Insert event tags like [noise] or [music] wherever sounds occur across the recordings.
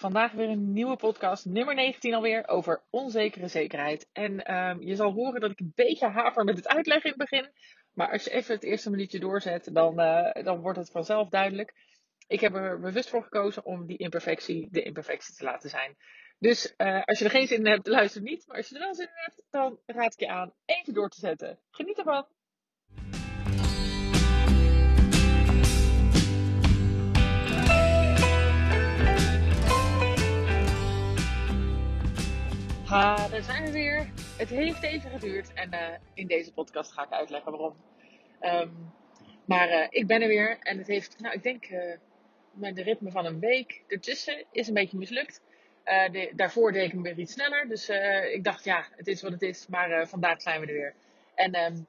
Vandaag weer een nieuwe podcast, nummer 19 alweer, over onzekere zekerheid. En ehm, je zal horen dat ik een beetje haver met het uitleggen in het begin. Maar als je even het eerste minuutje doorzet, dan, uh, dan wordt het vanzelf duidelijk. Ik heb er bewust voor gekozen om die imperfectie de imperfectie te laten zijn. Dus uh, als je er geen zin in hebt, luister niet. Maar als je er wel zin in hebt, dan raad ik je aan even door te zetten. Geniet ervan! Ha, daar zijn we weer. Het heeft even geduurd en uh, in deze podcast ga ik uitleggen waarom. Um, maar uh, ik ben er weer en het heeft, nou ik denk, uh, met de ritme van een week ertussen is een beetje mislukt. De, daarvoor deed ik hem weer iets sneller, dus ik dacht ja, het is wat het is, maar vandaag zijn we er weer. En um,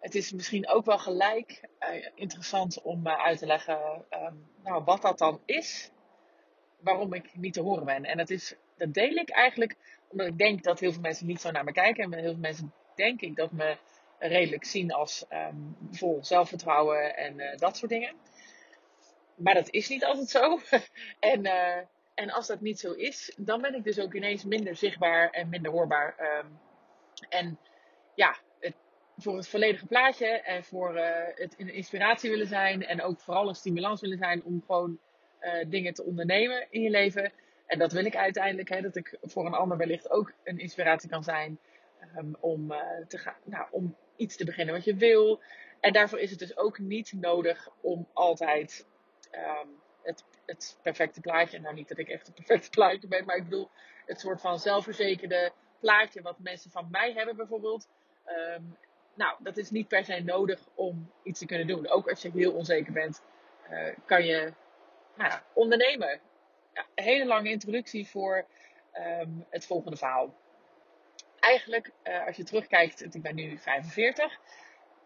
het is misschien ook wel gelijk interessant om uit te leggen um, nou, wat dat dan is, waarom ik niet te horen ben. En is, dat deel ik eigenlijk omdat ik denk dat heel veel mensen niet zo naar me kijken. En heel veel mensen denk ik dat me redelijk zien als um, vol zelfvertrouwen en uh, dat soort dingen. Maar dat is niet altijd zo. [laughs] en, uh, en als dat niet zo is, dan ben ik dus ook ineens minder zichtbaar en minder hoorbaar. Um, en ja, voor het volledige plaatje en voor uh, het een inspiratie willen zijn en ook vooral een stimulans willen zijn om gewoon dingen te ondernemen in je leven en dat wil ik uiteindelijk, hè, dat ik voor een ander wellicht ook een inspiratie kan zijn um, om, uh, te gaan, nou, om iets te beginnen wat je wil. En daarvoor is het dus ook niet nodig om altijd um, het, het perfecte plaatje, nou niet dat ik echt het perfecte plaatje ben, maar ik bedoel het soort van zelfverzekerde plaatje wat mensen van mij hebben bijvoorbeeld. Um, nou, dat is niet per se nodig om iets te kunnen doen. Ook als je heel onzeker bent, uh, kan je nou, ondernemen hele lange introductie voor um, het volgende verhaal. Eigenlijk, uh, als je terugkijkt, ik ben nu 45.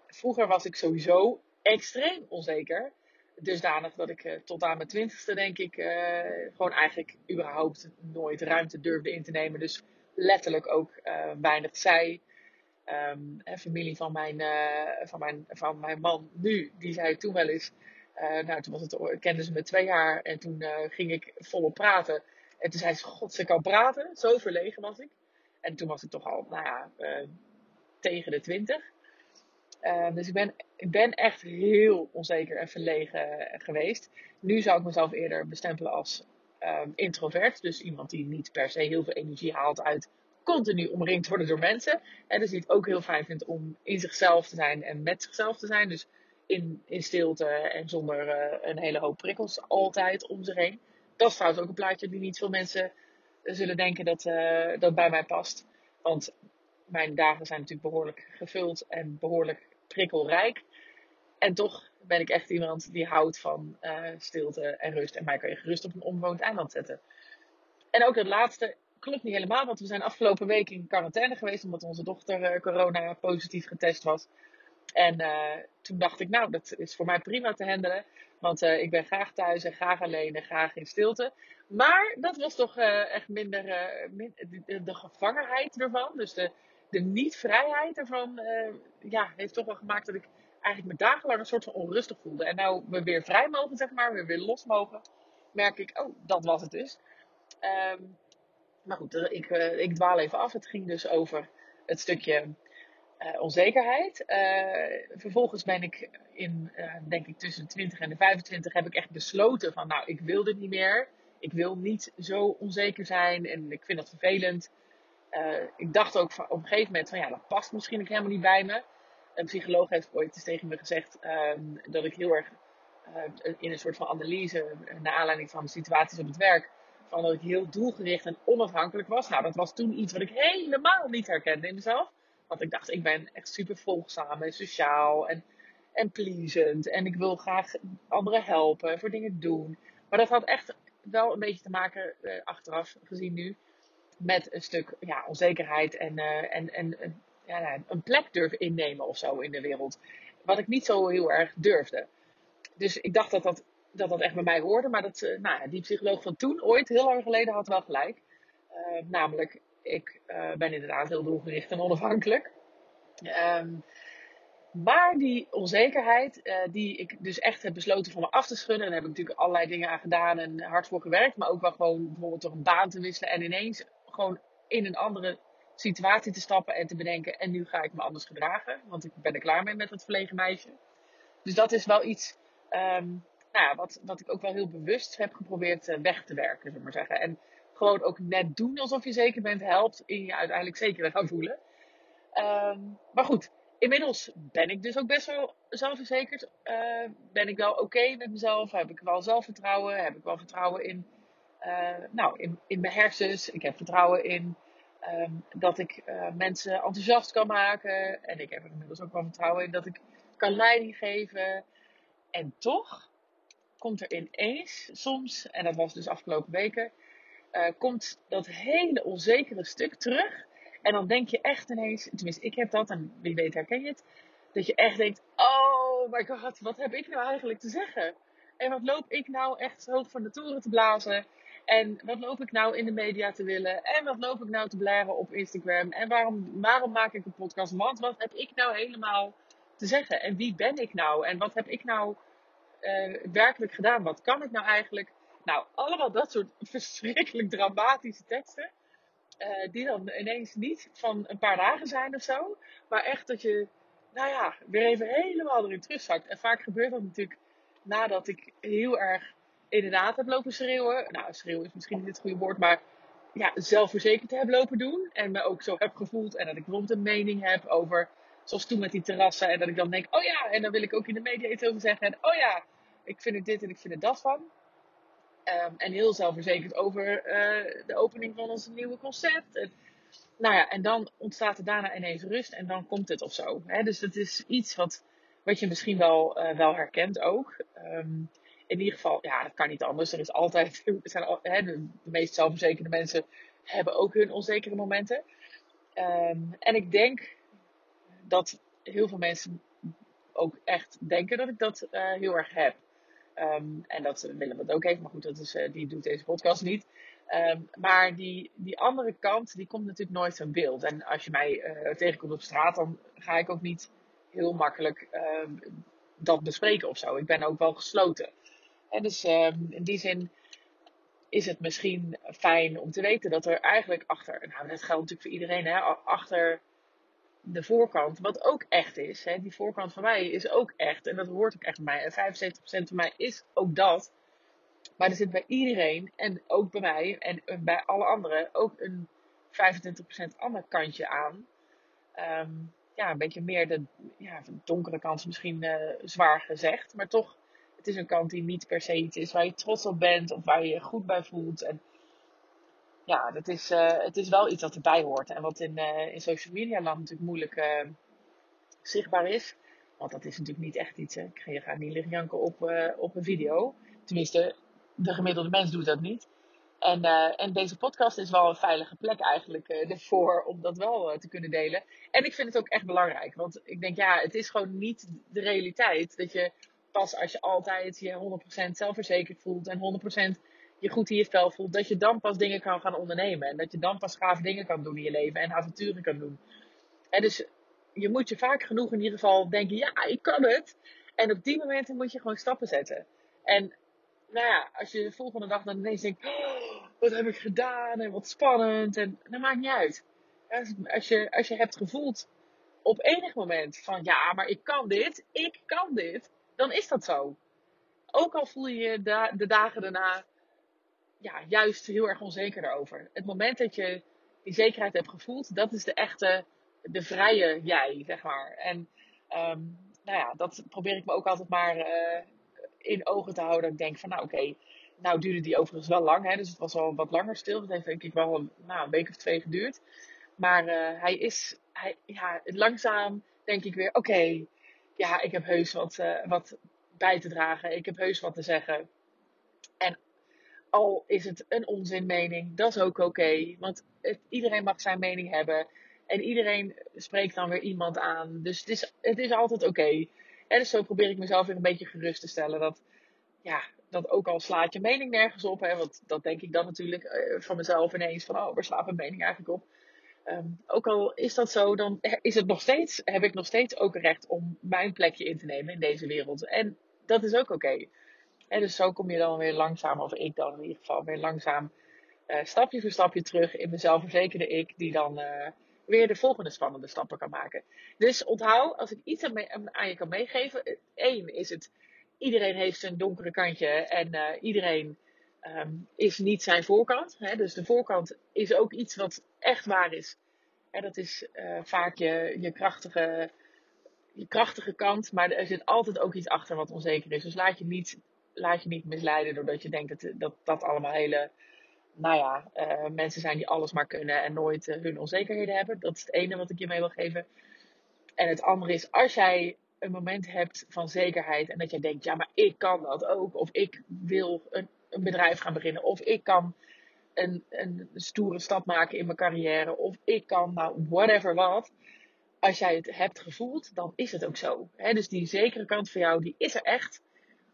Vroeger was ik sowieso extreem onzeker. Dusdanig dat ik uh, tot aan mijn twintigste, denk ik, uh, gewoon eigenlijk überhaupt nooit ruimte durfde in te nemen. Dus letterlijk ook weinig zei. Um, familie van mijn, van, mijn, van mijn man nu, die zei toen wel eens uh, nou, toen was het, kenden ze me twee jaar en toen uh, ging ik volop praten. En toen zei ze, god, ze kan praten. Zo verlegen was ik. En toen was ik toch al, nou ja, tegen de twintig. dus ik ben, ik ben echt heel onzeker en verlegen geweest. Nu zou ik mezelf eerder bestempelen als um, introvert. Dus iemand die niet per se heel veel energie haalt uit continu omringd worden door mensen. En dus die het ook heel fijn vindt om in zichzelf te zijn en met zichzelf te zijn. Dus in, in stilte en zonder uh, een hele hoop prikkels altijd om zich heen. Dat is trouwens ook een plaatje die niet veel mensen zullen denken dat, uh, dat bij mij past. Want mijn dagen zijn natuurlijk behoorlijk gevuld en behoorlijk prikkelrijk. En toch ben ik echt iemand die houdt van uh, stilte en rust. En mij kan je gerust op een onbewoond eiland zetten. En ook het laatste klopt niet helemaal, want we zijn afgelopen week in quarantaine geweest omdat onze dochter corona positief getest was. En uh, toen dacht ik, nou, dat is voor mij prima te handelen. Want uh, ik ben graag thuis en graag alleen en graag in stilte. Maar dat was toch uh, echt minder min, de, gevangenheid ervan. Dus de, de niet-vrijheid ervan ja, heeft toch wel gemaakt dat ik eigenlijk me dagenlang een soort van onrustig voelde. En nou we weer vrij mogen, zeg maar, we weer los mogen, merk ik, oh, dat was het dus. Um, maar goed, ik, ik dwaal even af. Het ging dus over het stukje uh, onzekerheid. Uh, vervolgens ben ik in, uh, denk ik, tussen de 20 en de 25 heb ik echt besloten van, nou, ik wil dit niet meer. Ik wil niet zo onzeker zijn en ik vind dat vervelend. ik dacht ook van, op een gegeven moment van, ja, dat past misschien ook helemaal niet bij me. Een psycholoog heeft ooit eens tegen me gezegd um, dat ik heel erg in een soort van analyse, naar aanleiding van situaties op het werk, van dat ik heel doelgericht en onafhankelijk was. Nou, dat was toen iets wat ik helemaal niet herkende in mezelf. Want ik dacht, ik ben echt super volgzaam en sociaal en, en pleasant. En ik wil graag anderen helpen, voor dingen doen. Maar dat had echt wel een beetje te maken, uh, achteraf gezien nu, met een stuk ja, onzekerheid en, uh, en, en ja, een plek durven innemen of zo in de wereld. Wat ik niet zo heel erg durfde. Dus ik dacht dat dat, dat, dat echt bij mij hoorde. Maar dat, nou, die psycholoog van toen, ooit, heel lang geleden, had wel gelijk. namelijk, ik uh, ben inderdaad heel doelgericht en onafhankelijk. Um, Maar die onzekerheid, uh, die ik dus echt heb besloten van me af te schudden. En daar heb ik natuurlijk allerlei dingen aan gedaan en hard voor gewerkt. Maar ook wel gewoon bijvoorbeeld toch een baan te wisselen. En ineens gewoon in een andere situatie te stappen en te bedenken. En nu ga ik me anders gedragen. Want ik ben er klaar mee met dat verlegen meisje. Dus dat is wel iets um, nou ja, wat, wat ik ook wel heel bewust heb geprobeerd uh, weg te werken, zullen maar zeggen. En gewoon ook net doen alsof je zeker bent, helpt in je uiteindelijk zeker gaan voelen. Um, maar goed, inmiddels ben ik dus ook best wel zelfverzekerd. Uh, ben ik wel oké met mezelf? Heb ik wel zelfvertrouwen? Heb ik wel vertrouwen in, uh, nou, in, in mijn hersens? Ik heb vertrouwen in um, dat ik uh, mensen enthousiast kan maken. En ik heb er inmiddels ook wel vertrouwen in dat ik kan leiding geven. En toch komt er ineens soms, en dat was dus afgelopen weken, komt dat hele onzekere stuk terug en dan denk je echt ineens, tenminste ik heb dat en wie weet herken je het, dat je echt denkt, oh my god, wat heb ik nou eigenlijk te zeggen? En wat loop ik nou echt hoog van de toren te blazen? En wat loop ik nou in de media te willen? En wat loop ik nou te blaren op Instagram? En waarom, waarom maak ik een podcast? Want wat heb ik nou helemaal te zeggen? En wie ben ik nou? En wat heb ik nou uh, werkelijk gedaan? Wat kan ik nou eigenlijk? Nou, allemaal dat soort [laughs] verschrikkelijk dramatische teksten. Uh, die dan ineens niet van een paar dagen zijn of zo. Maar echt dat je, nou ja, weer even helemaal erin terugzakt. En vaak gebeurt dat natuurlijk nadat ik heel erg inderdaad heb lopen schreeuwen. Nou, schreeuwen is misschien niet het goede woord, maar ja, zelfverzekerd heb lopen doen. En me ook zo heb gevoeld. En dat ik bijvoorbeeld een mening heb over, zoals toen met die terrassen. En dat ik dan denk, oh ja, en dan wil ik ook in de media iets over zeggen. En oh ja, ik vind er dit en ik vind er dat van. Um, en heel zelfverzekerd over uh, de opening van ons nieuwe concept. En, nou ja, en dan ontstaat er daarna ineens rust en dan komt het of zo. Hè? Dus dat is iets wat, wat je misschien wel, uh, wel herkent ook. Um, in ieder geval, ja, dat kan niet anders. Er is altijd, [laughs] hè, de, meest zelfverzekerde mensen hebben ook hun onzekere momenten. Um, en ik denk dat heel veel mensen ook echt denken dat ik dat uh, heel erg heb. Um, en dat Willem het ook heeft, maar goed, dat is, uh, die doet deze podcast niet. Um, maar die, die andere kant, die komt natuurlijk nooit van beeld. En als je mij uh, tegenkomt op straat, dan ga ik ook niet heel makkelijk uh, dat bespreken of zo. Ik ben ook wel gesloten. En dus in die zin is het misschien fijn om te weten dat er eigenlijk achter, nou dat geldt natuurlijk voor iedereen, hè, achter de voorkant, wat ook echt is. Hè, die voorkant van mij is ook echt. En dat hoort ook echt bij mij. En 75% van mij is ook dat. Maar er zit bij iedereen, en ook bij mij en bij alle anderen, ook een 25% ander kantje aan. Um, ja, een beetje meer de, ja, donkere kant, misschien uh, zwaar gezegd. Maar toch, het is een kant die niet per se iets is waar je trots op bent of waar je je goed bij voelt. En ja, dat is, uh, het is wel iets dat erbij hoort. En wat in, uh, in social media land natuurlijk moeilijk uh, zichtbaar is. Want dat is natuurlijk niet echt iets. Hè. Je gaat niet liggen janken op, op een video. Tenminste, de gemiddelde mens doet dat niet. En, en deze podcast is wel een veilige plek eigenlijk ervoor om dat wel te kunnen delen. En ik vind het ook echt belangrijk. Want ik denk, ja, het is gewoon niet de realiteit. Dat je pas als je altijd je 100% zelfverzekerd voelt en 100% je goed in je voelt, dat je dan pas dingen kan gaan ondernemen. En dat je dan pas gaaf dingen kan doen in je leven en avonturen kan doen. En dus je moet je vaak genoeg in ieder geval denken, ja, ik kan het. En op die momenten moet je gewoon stappen zetten. En nou ja, als je de volgende dag dan ineens denkt, oh, wat heb ik gedaan en wat spannend. En dat maakt niet uit. Als je, als je hebt gevoeld op enig moment van, ja, maar ik kan dit, ik kan dit, dan is dat zo. Ook al voel je je de dagen daarna ja, juist heel erg onzeker daarover. Het moment dat je die zekerheid hebt gevoeld, dat is de echte, de vrije jij, zeg maar. En um, nou ja, dat probeer ik me ook altijd maar uh, in ogen te houden. Ik denk van, nou oké, nou duurde die overigens wel lang, hè, dus het was al wat langer stil. Het heeft denk ik wel een, nou, een week of twee geduurd. Maar uh, hij is, hij, ja, langzaam denk ik weer, oké, ja, ik heb heus wat, uh, wat bij te dragen. Ik heb heus wat te zeggen. Al is het een onzinmening, dat is ook oké. want iedereen mag zijn mening hebben. En iedereen spreekt dan weer iemand aan. Dus het is, het is altijd oké. En dus zo probeer ik mezelf weer een beetje gerust te stellen. Dat, ja, dat ook al slaat je mening nergens op. Hè, want dat denk ik dan natuurlijk uh, van mezelf ineens. Van, oh, waar slaat mijn mening eigenlijk op? Ehm, ook al is dat zo, dan is het nog steeds, heb ik nog steeds ook recht om mijn plekje in te nemen in deze wereld. En dat is ook oké. Dus zo kom je dan weer langzaam, of ik dan in ieder geval, weer langzaam uh, stapje voor stapje terug in mijn zelfverzekerde ik, die dan uh, weer de volgende spannende stappen kan maken. Dus onthoud, als ik iets aan, aan je kan meegeven, één is het, iedereen heeft zijn donkere kantje en uh, iedereen um, is niet zijn voorkant. Hè? Dus de voorkant is ook iets wat echt waar is. En dat is vaak je, je krachtige je krachtige kant, maar er zit altijd ook iets achter wat onzeker is. Dus laat je niet, laat je niet misleiden doordat je denkt dat dat, dat allemaal hele, nou ja, uh, mensen zijn die alles maar kunnen en nooit uh, hun onzekerheden hebben. Dat is het ene wat ik je mee wil geven. En het andere is, als jij een moment hebt van zekerheid en dat jij denkt, ja, maar ik kan dat ook. Of ik wil een, een bedrijf gaan beginnen. Of ik kan een, een stoere stap maken in mijn carrière. Of ik kan, nou, whatever wat als jij het hebt gevoeld, dan is het ook zo. dus die zekere kant van jou, die is er echt.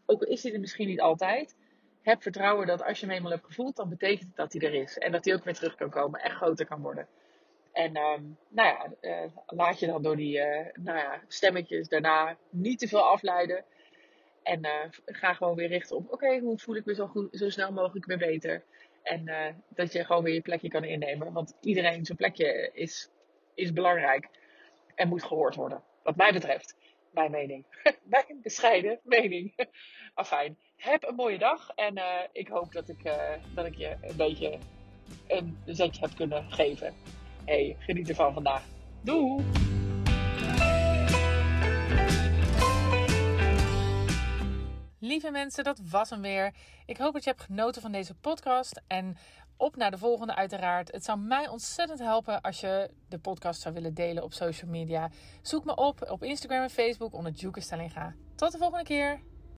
Ook al is die er misschien niet altijd. Heb vertrouwen dat als je hem eenmaal hebt gevoeld, dan betekent het dat hij er is. En dat hij ook weer terug kan komen, echt groter kan worden. En um, nou ja, uh, laat je dan door die uh, nou ja, stemmetjes daarna niet te veel afleiden. En uh, ga gewoon weer richten op, oké, hoe voel ik me zo, zo snel mogelijk weer beter. En dat je gewoon weer je plekje kan innemen. Want iedereen zijn plekje is, is belangrijk en moet gehoord worden. Wat mij betreft. Mijn mening. [laughs] Mijn bescheiden mening. [laughs] Afijn. Heb een mooie dag. En uh, ik hoop dat ik, uh, dat ik je een beetje een zetje heb kunnen geven. Hey, geniet ervan vandaag. Doei! Lieve mensen, dat was hem weer. Ik hoop dat je hebt genoten van deze podcast. En op naar de volgende uiteraard. Het zou mij ontzettend helpen als je de podcast zou willen delen op social media. Zoek me op op Instagram en Facebook onder Juke Stellinga. Tot de volgende keer.